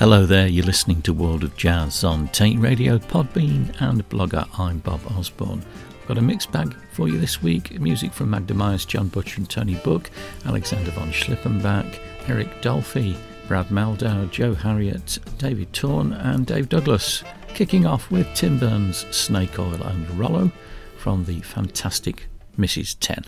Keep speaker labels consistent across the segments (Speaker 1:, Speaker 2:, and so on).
Speaker 1: Hello there, you're listening to World of Jazz on Tate Radio, Podbean, and blogger. I'm Bob Osborne. I've got a mixed bag for you this week music from Magda Mayas, John Butcher, and Tony Buck, Alexander von Schlippenbach, Eric Dolphy, Brad Mehldau, Joe Harriott, David Torn, and Dave Douglas. Kicking off with Tim Berne's, Snake Oil, and Rollo from the fantastic Mrs. 10.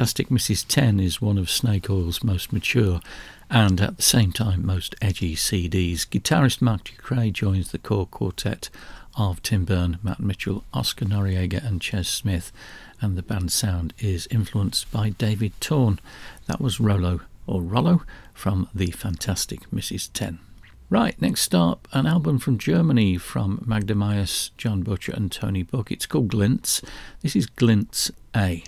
Speaker 1: Fantastic Mrs. Ten is one of Snake Oil's most mature and at the same time most edgy CDs. Guitarist Marc Ducret joins the core quartet of Tim Berne, Matt Mitchell, Oscar Noriega, and Ches Smith, and the band sound is influenced by David Torn. That was Rolo or Rollo from the Fantastic Mrs. Ten. Right, next up, an album from Germany from Magda Mayas, John Butcher, and Tony Buck. It's called Glints. This is Glints A.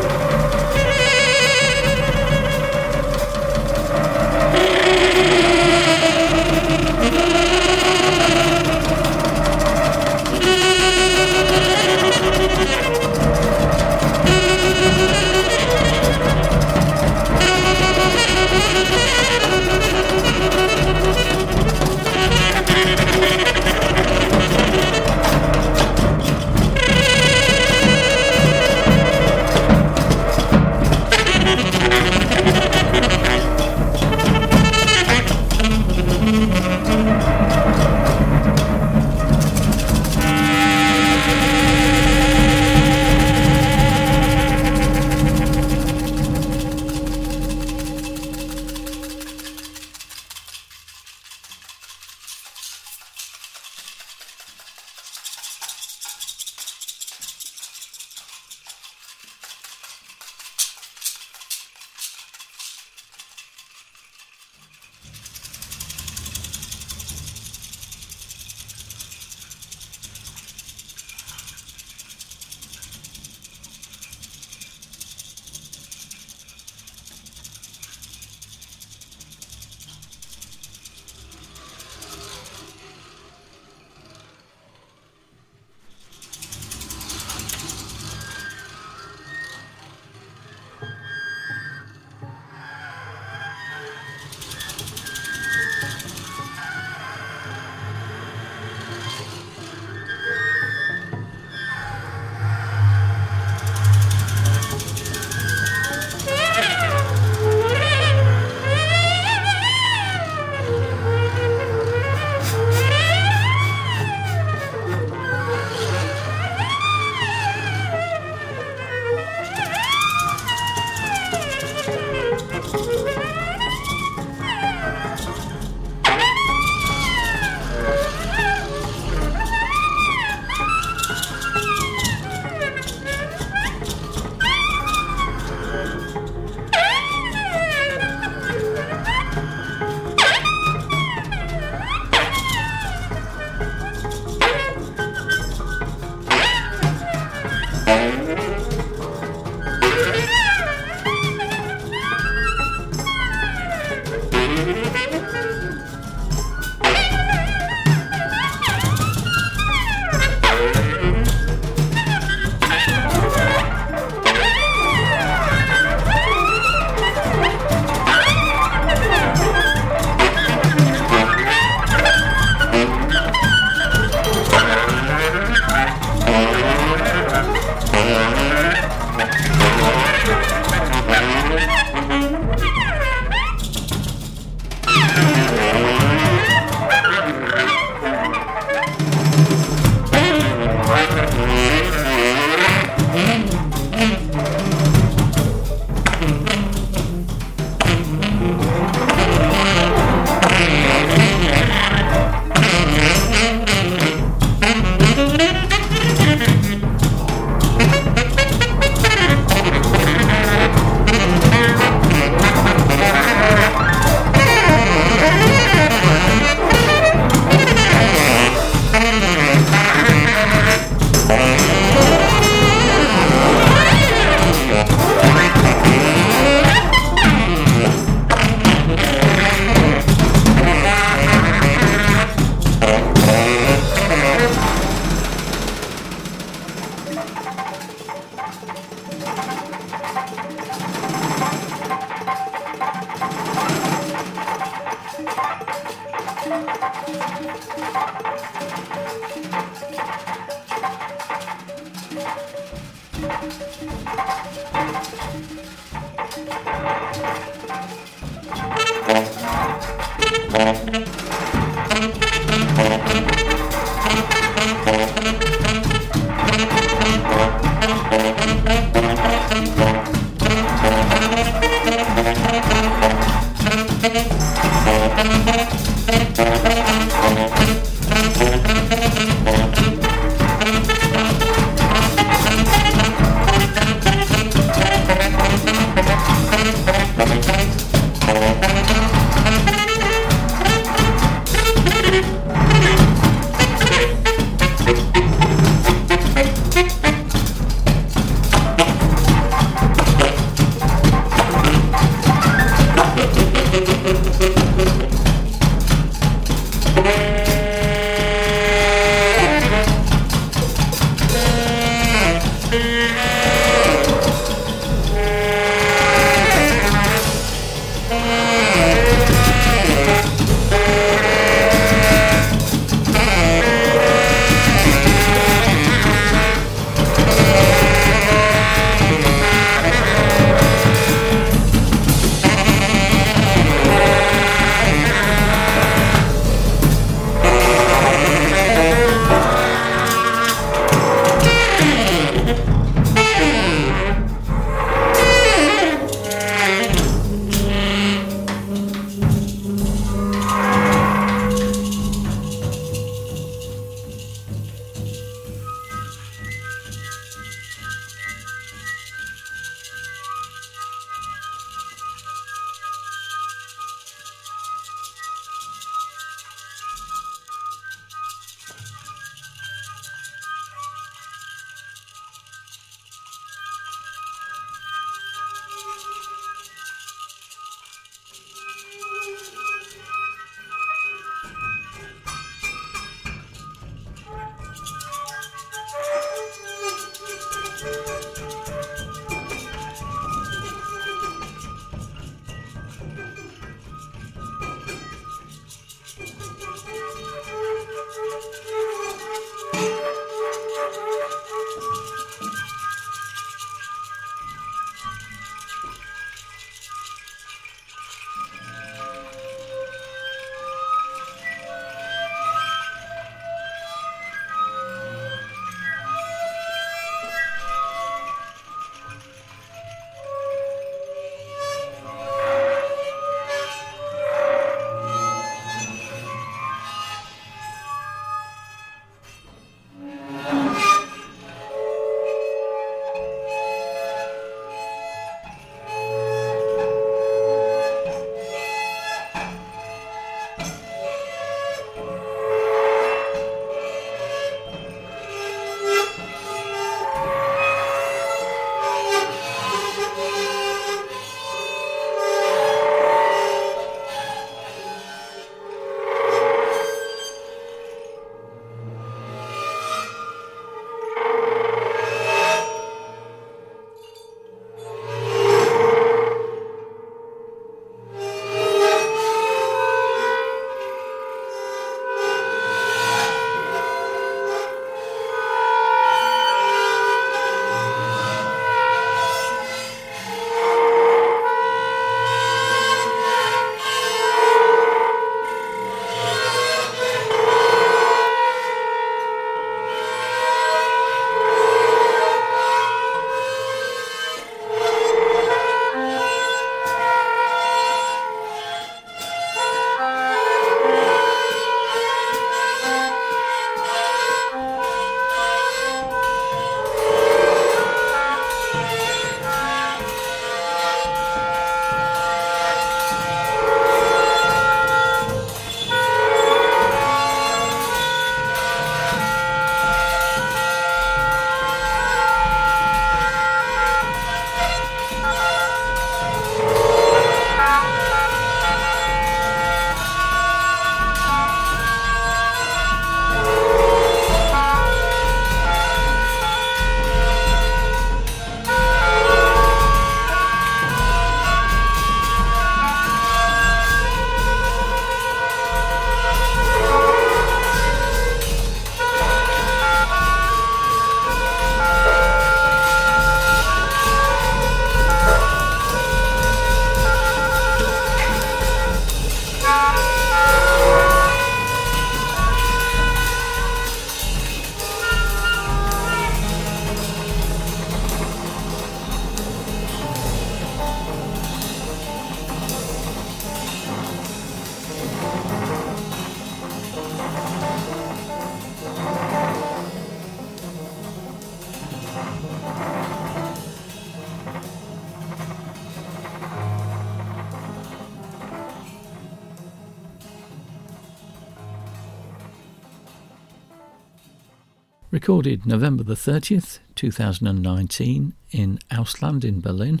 Speaker 1: Recorded November the 30th, 2019, in Ausland in Berlin,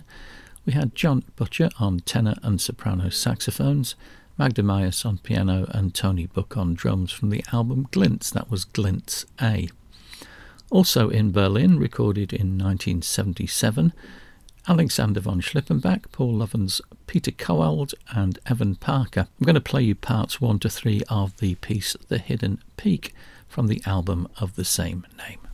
Speaker 1: we had John Butcher on tenor and soprano saxophones, Magda Mayas on piano, and Tony Buck on drums from the album Glints. That was Glints A. Also in Berlin, recorded in 1977, Alexander von Schlippenbach, Paul Lovens, Peter Kowald, and Evan Parker. I'm going to play you parts 1 to 3 of the piece The Hidden Peak from the album of the same name.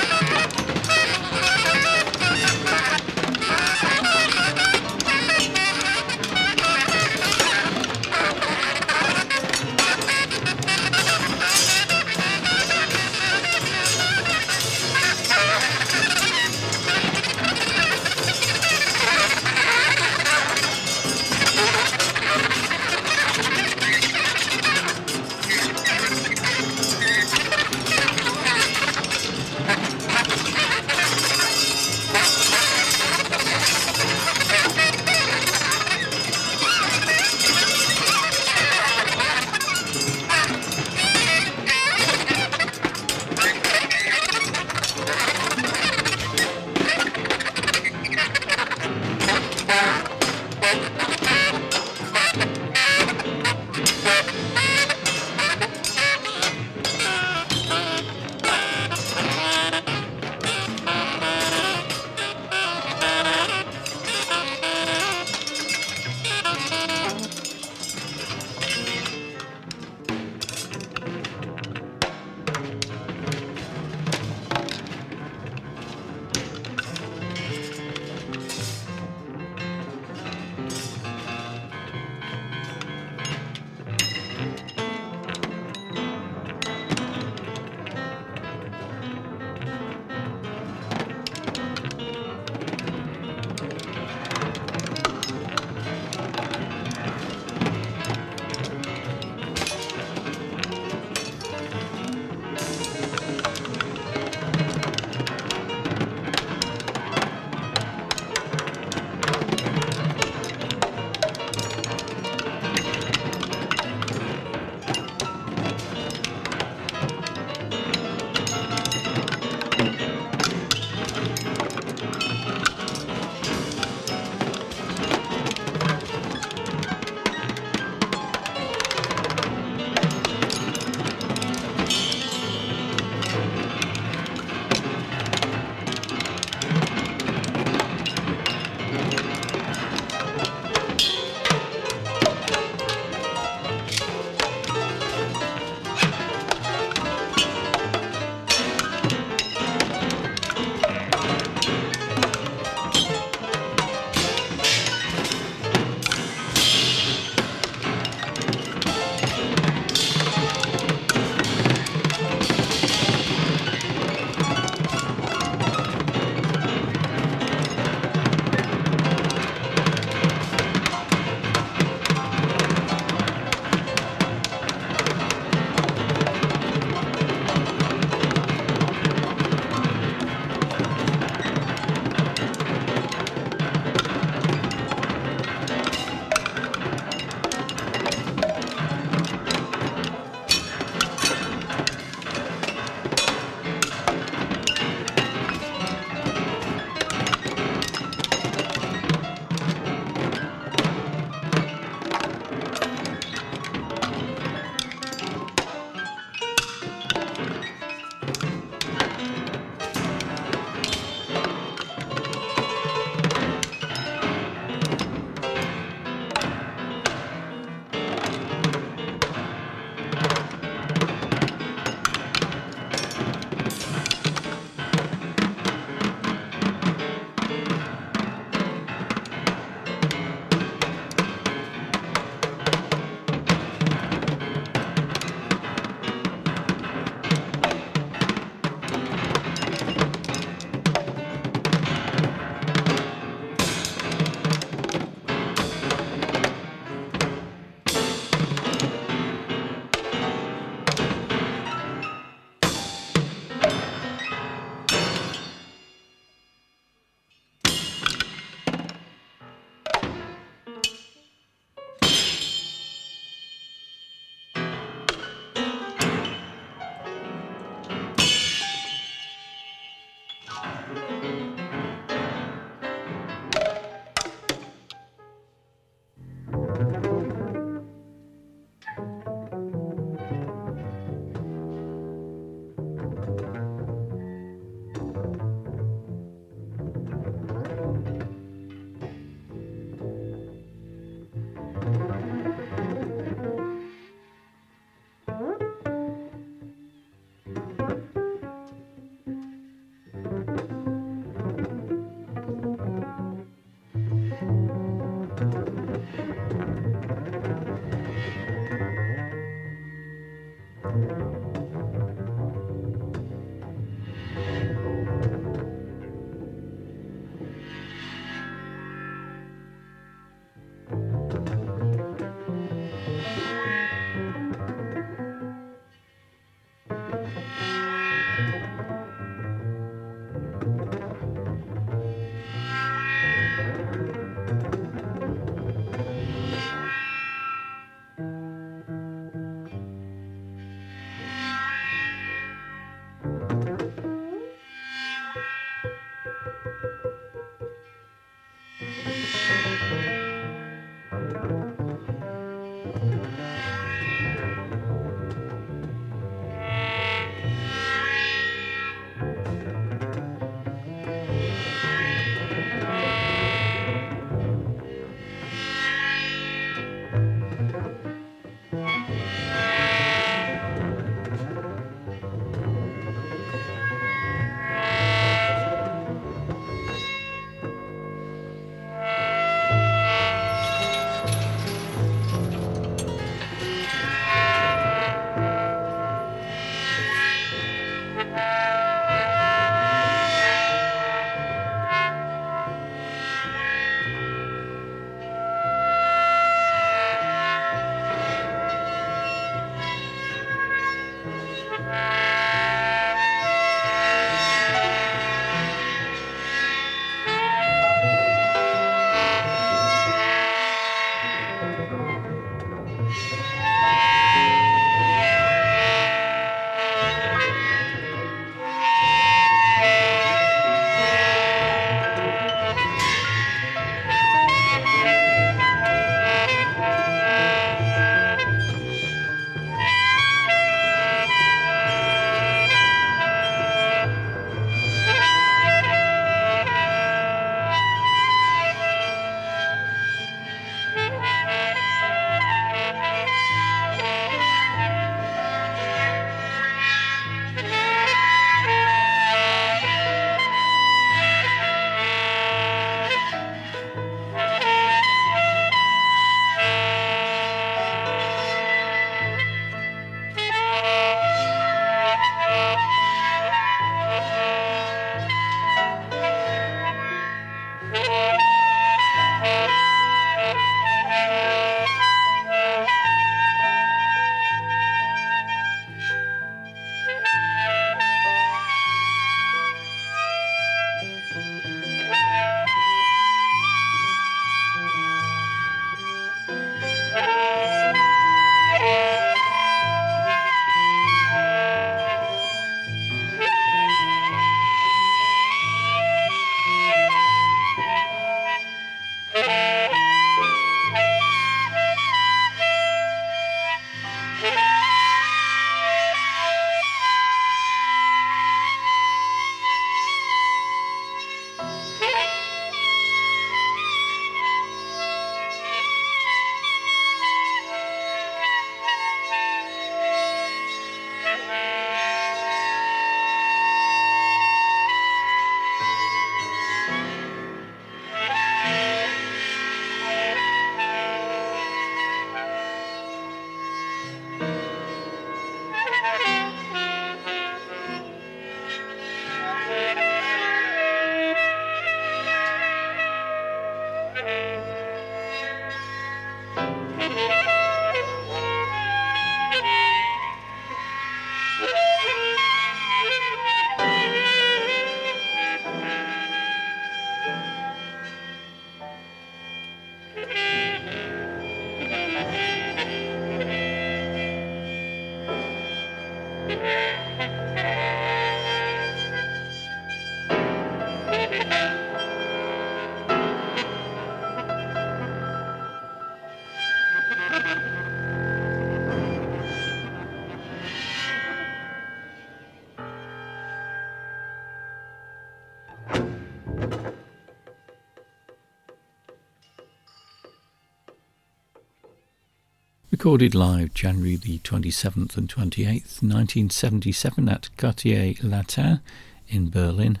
Speaker 1: Recorded live January the 27th and 28th, 1977 at Quartier Latin in Berlin.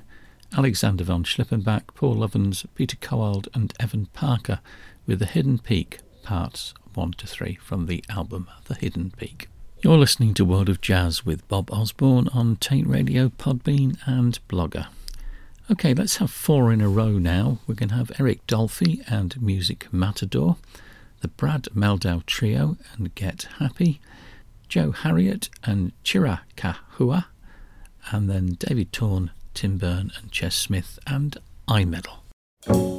Speaker 1: Alexander von Schlippenbach, Paul Lovens, Peter Kowald, and Evan Parker with The Hidden Peak, parts 1 to 3 from the album The Hidden Peak. You're listening to World of Jazz with Bob Osborne on Taint Radio, Podbean, and Blogger. Okay, let's have four in a row now. We're going to have Eric Dolphy and Music Matador the Brad Mehldau Trio and Get Happy, Joe Harriott and Chira Kahua, and then David Torn, Tim Berne and Ches Smith and Eye Meddle.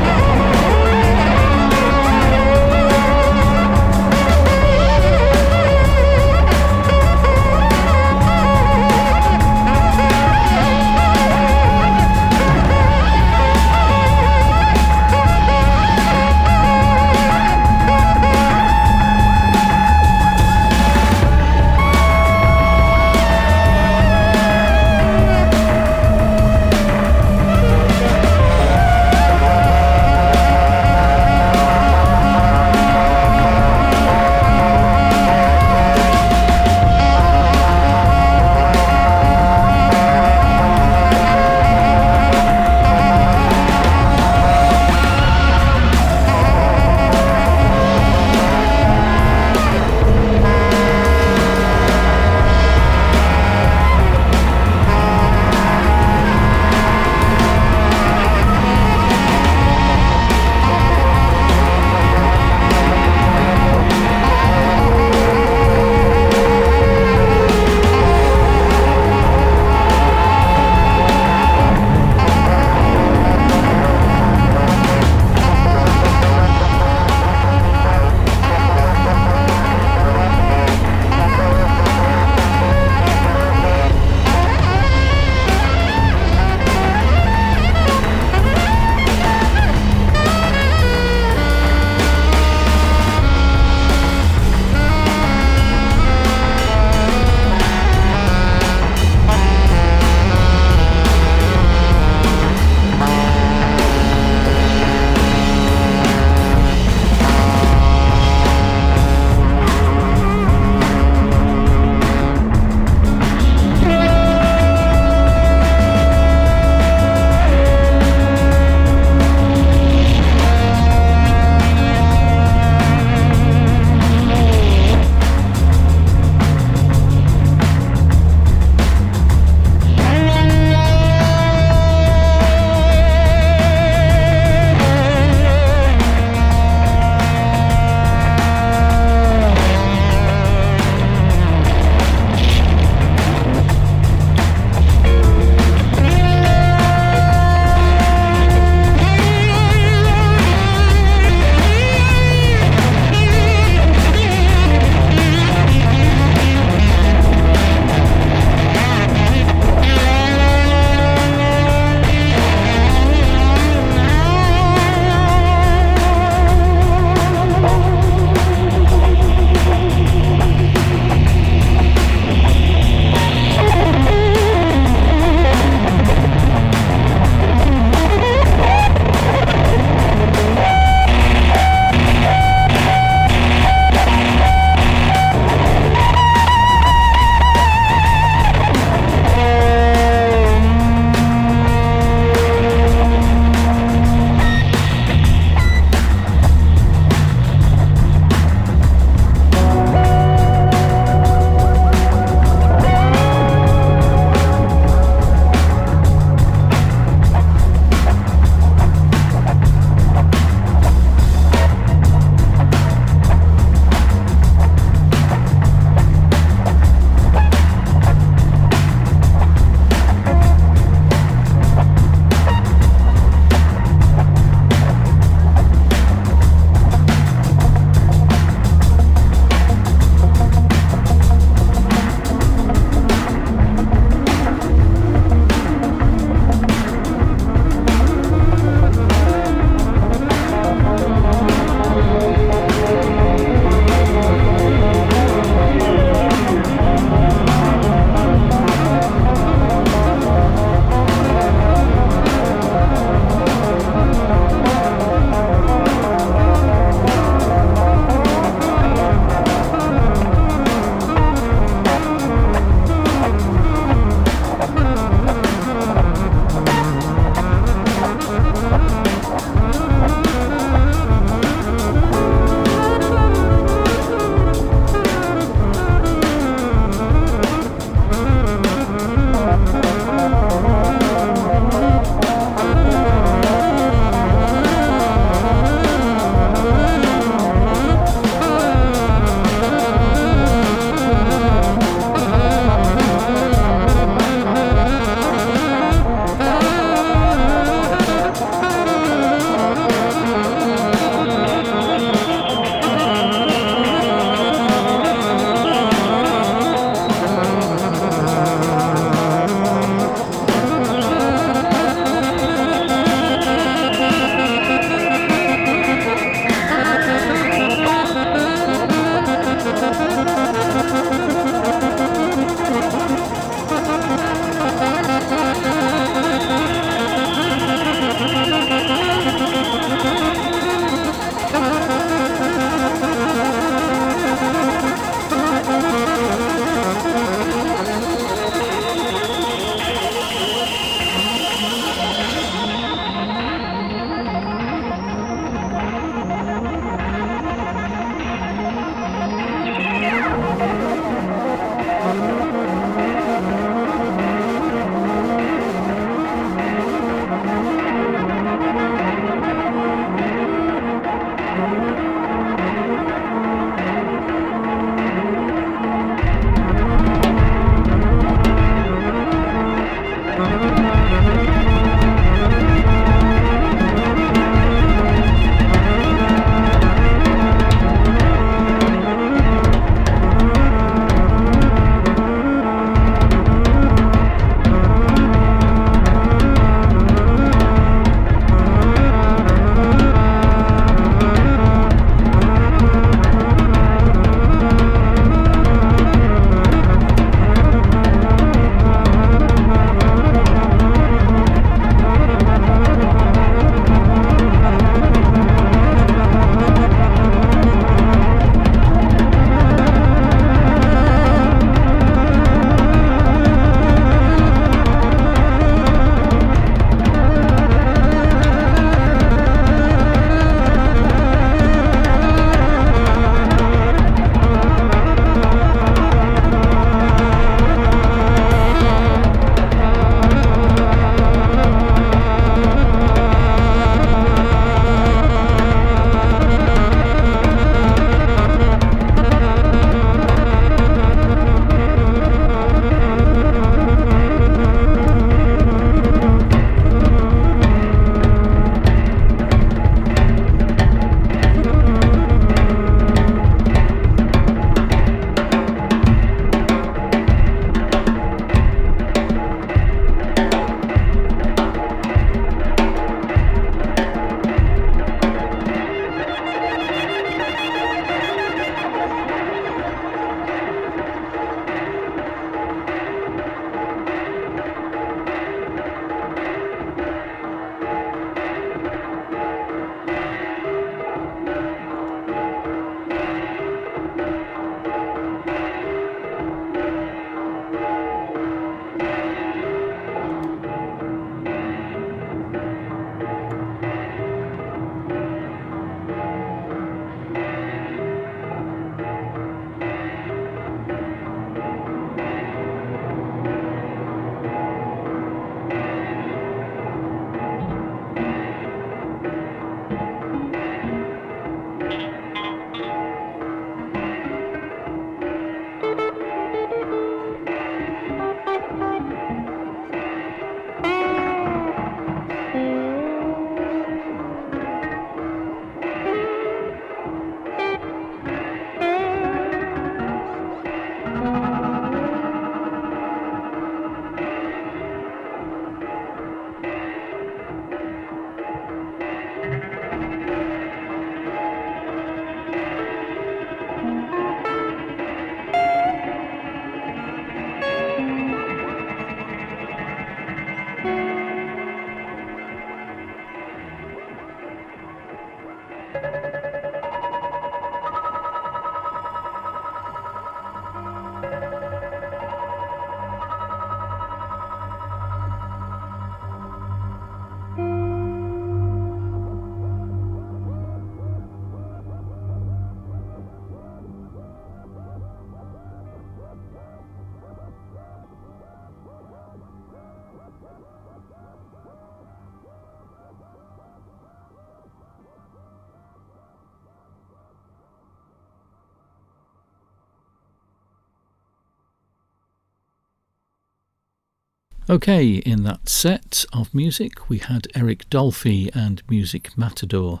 Speaker 1: Okay, in that set of music, we had Eric Dolphy and Music Matador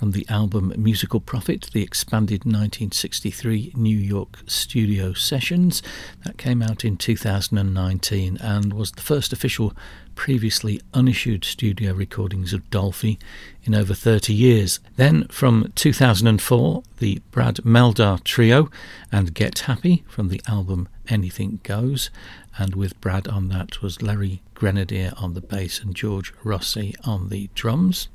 Speaker 1: from the album Musical Prophet, the expanded 1963 New York studio sessions. That came out in 2019 and was the first official previously unissued studio recordings of Dolphy in over 30 years. Then from 2004, the Brad Mehldau Trio and Get Happy from the album Anything Goes and with Brad on that was Larry Grenadier on the bass and George Rossy on the drums.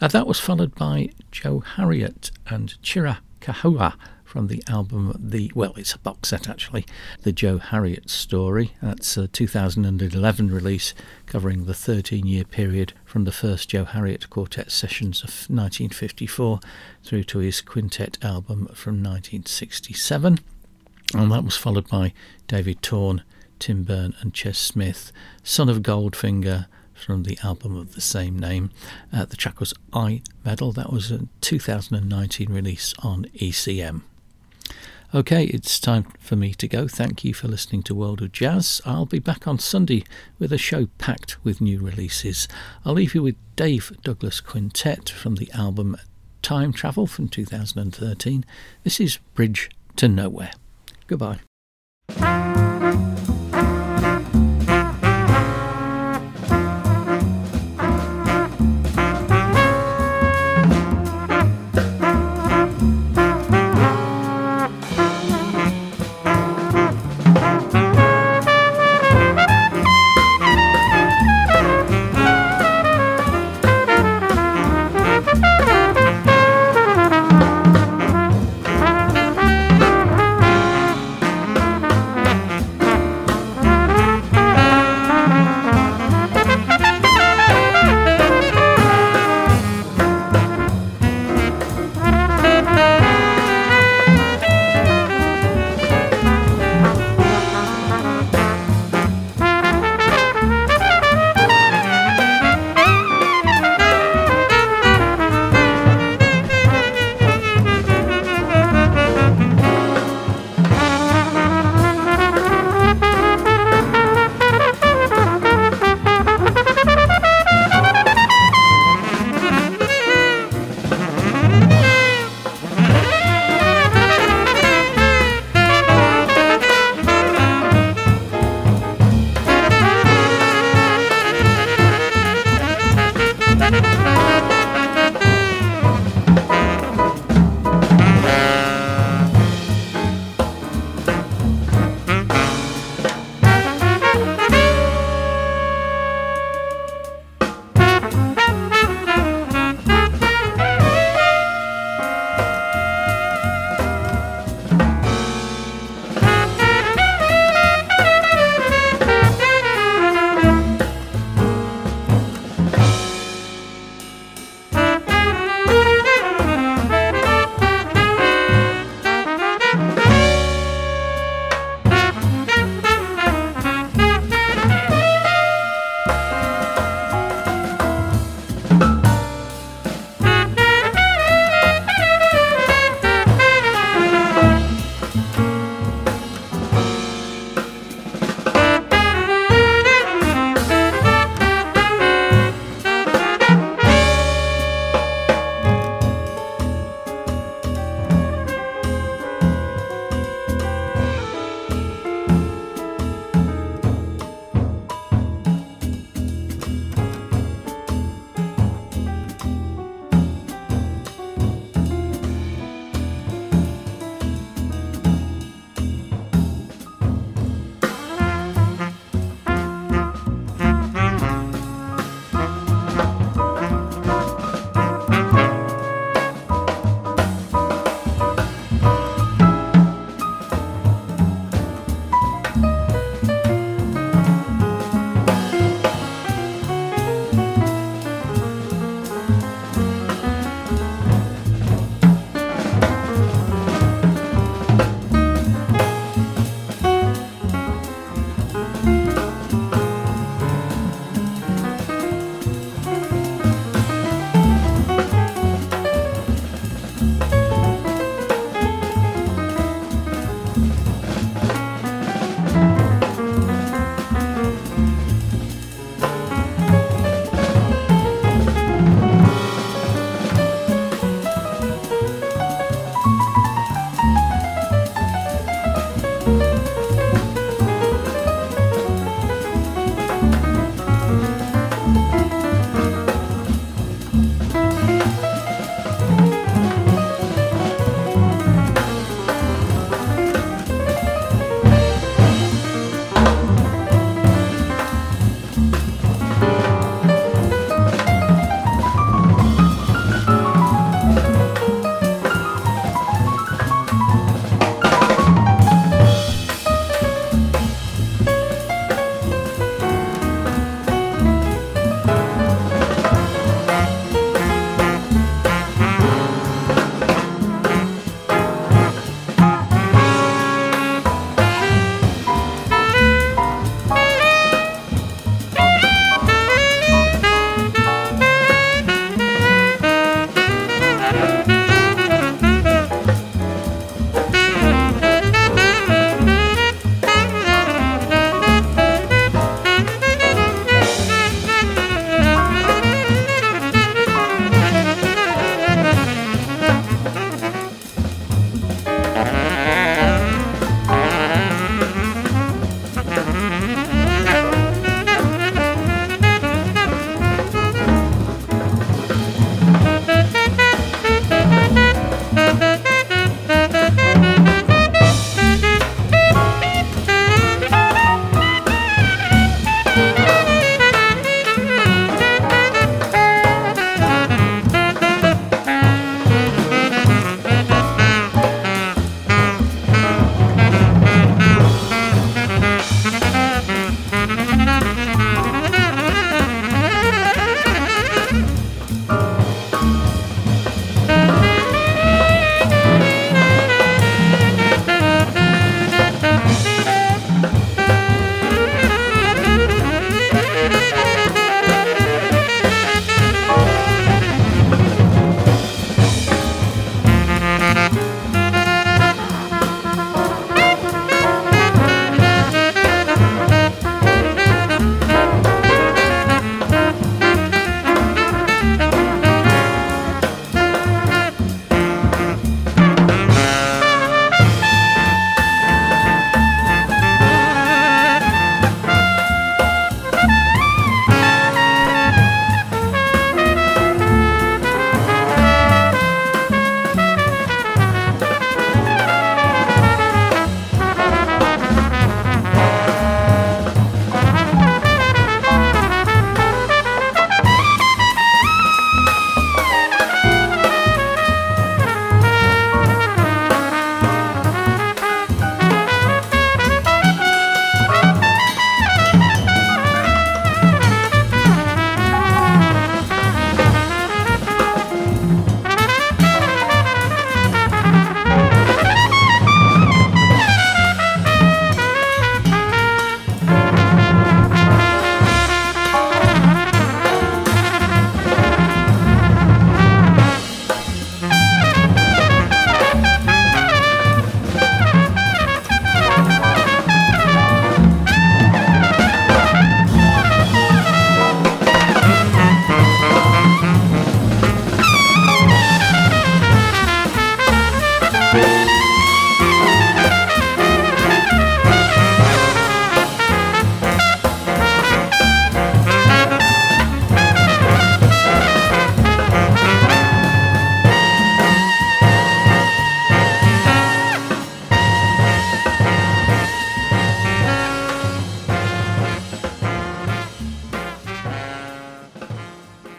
Speaker 1: Uh, that was followed by Joe Harriott and Chira Kahua from the album the well it's a box set actually the Joe Harriott story. That's a 2011 release covering the 13 year period from the first Joe Harriott quartet sessions of 1954 through to his quintet album from 1967 and that was followed by David Torn Tim Berne and Ches Smith, Sun of Goldfinger from the album of the same name. Uh, the track was Eye Meddle, that was a 2019 release on ECM. Okay, it's time for me to go. Thank you for listening to World of Jazz. I'll be back on Sunday with a show packed with new releases. I'll leave you with Dave Douglas Quintet from the album Time Travel from 2013. This is Bridge to Nowhere. Goodbye.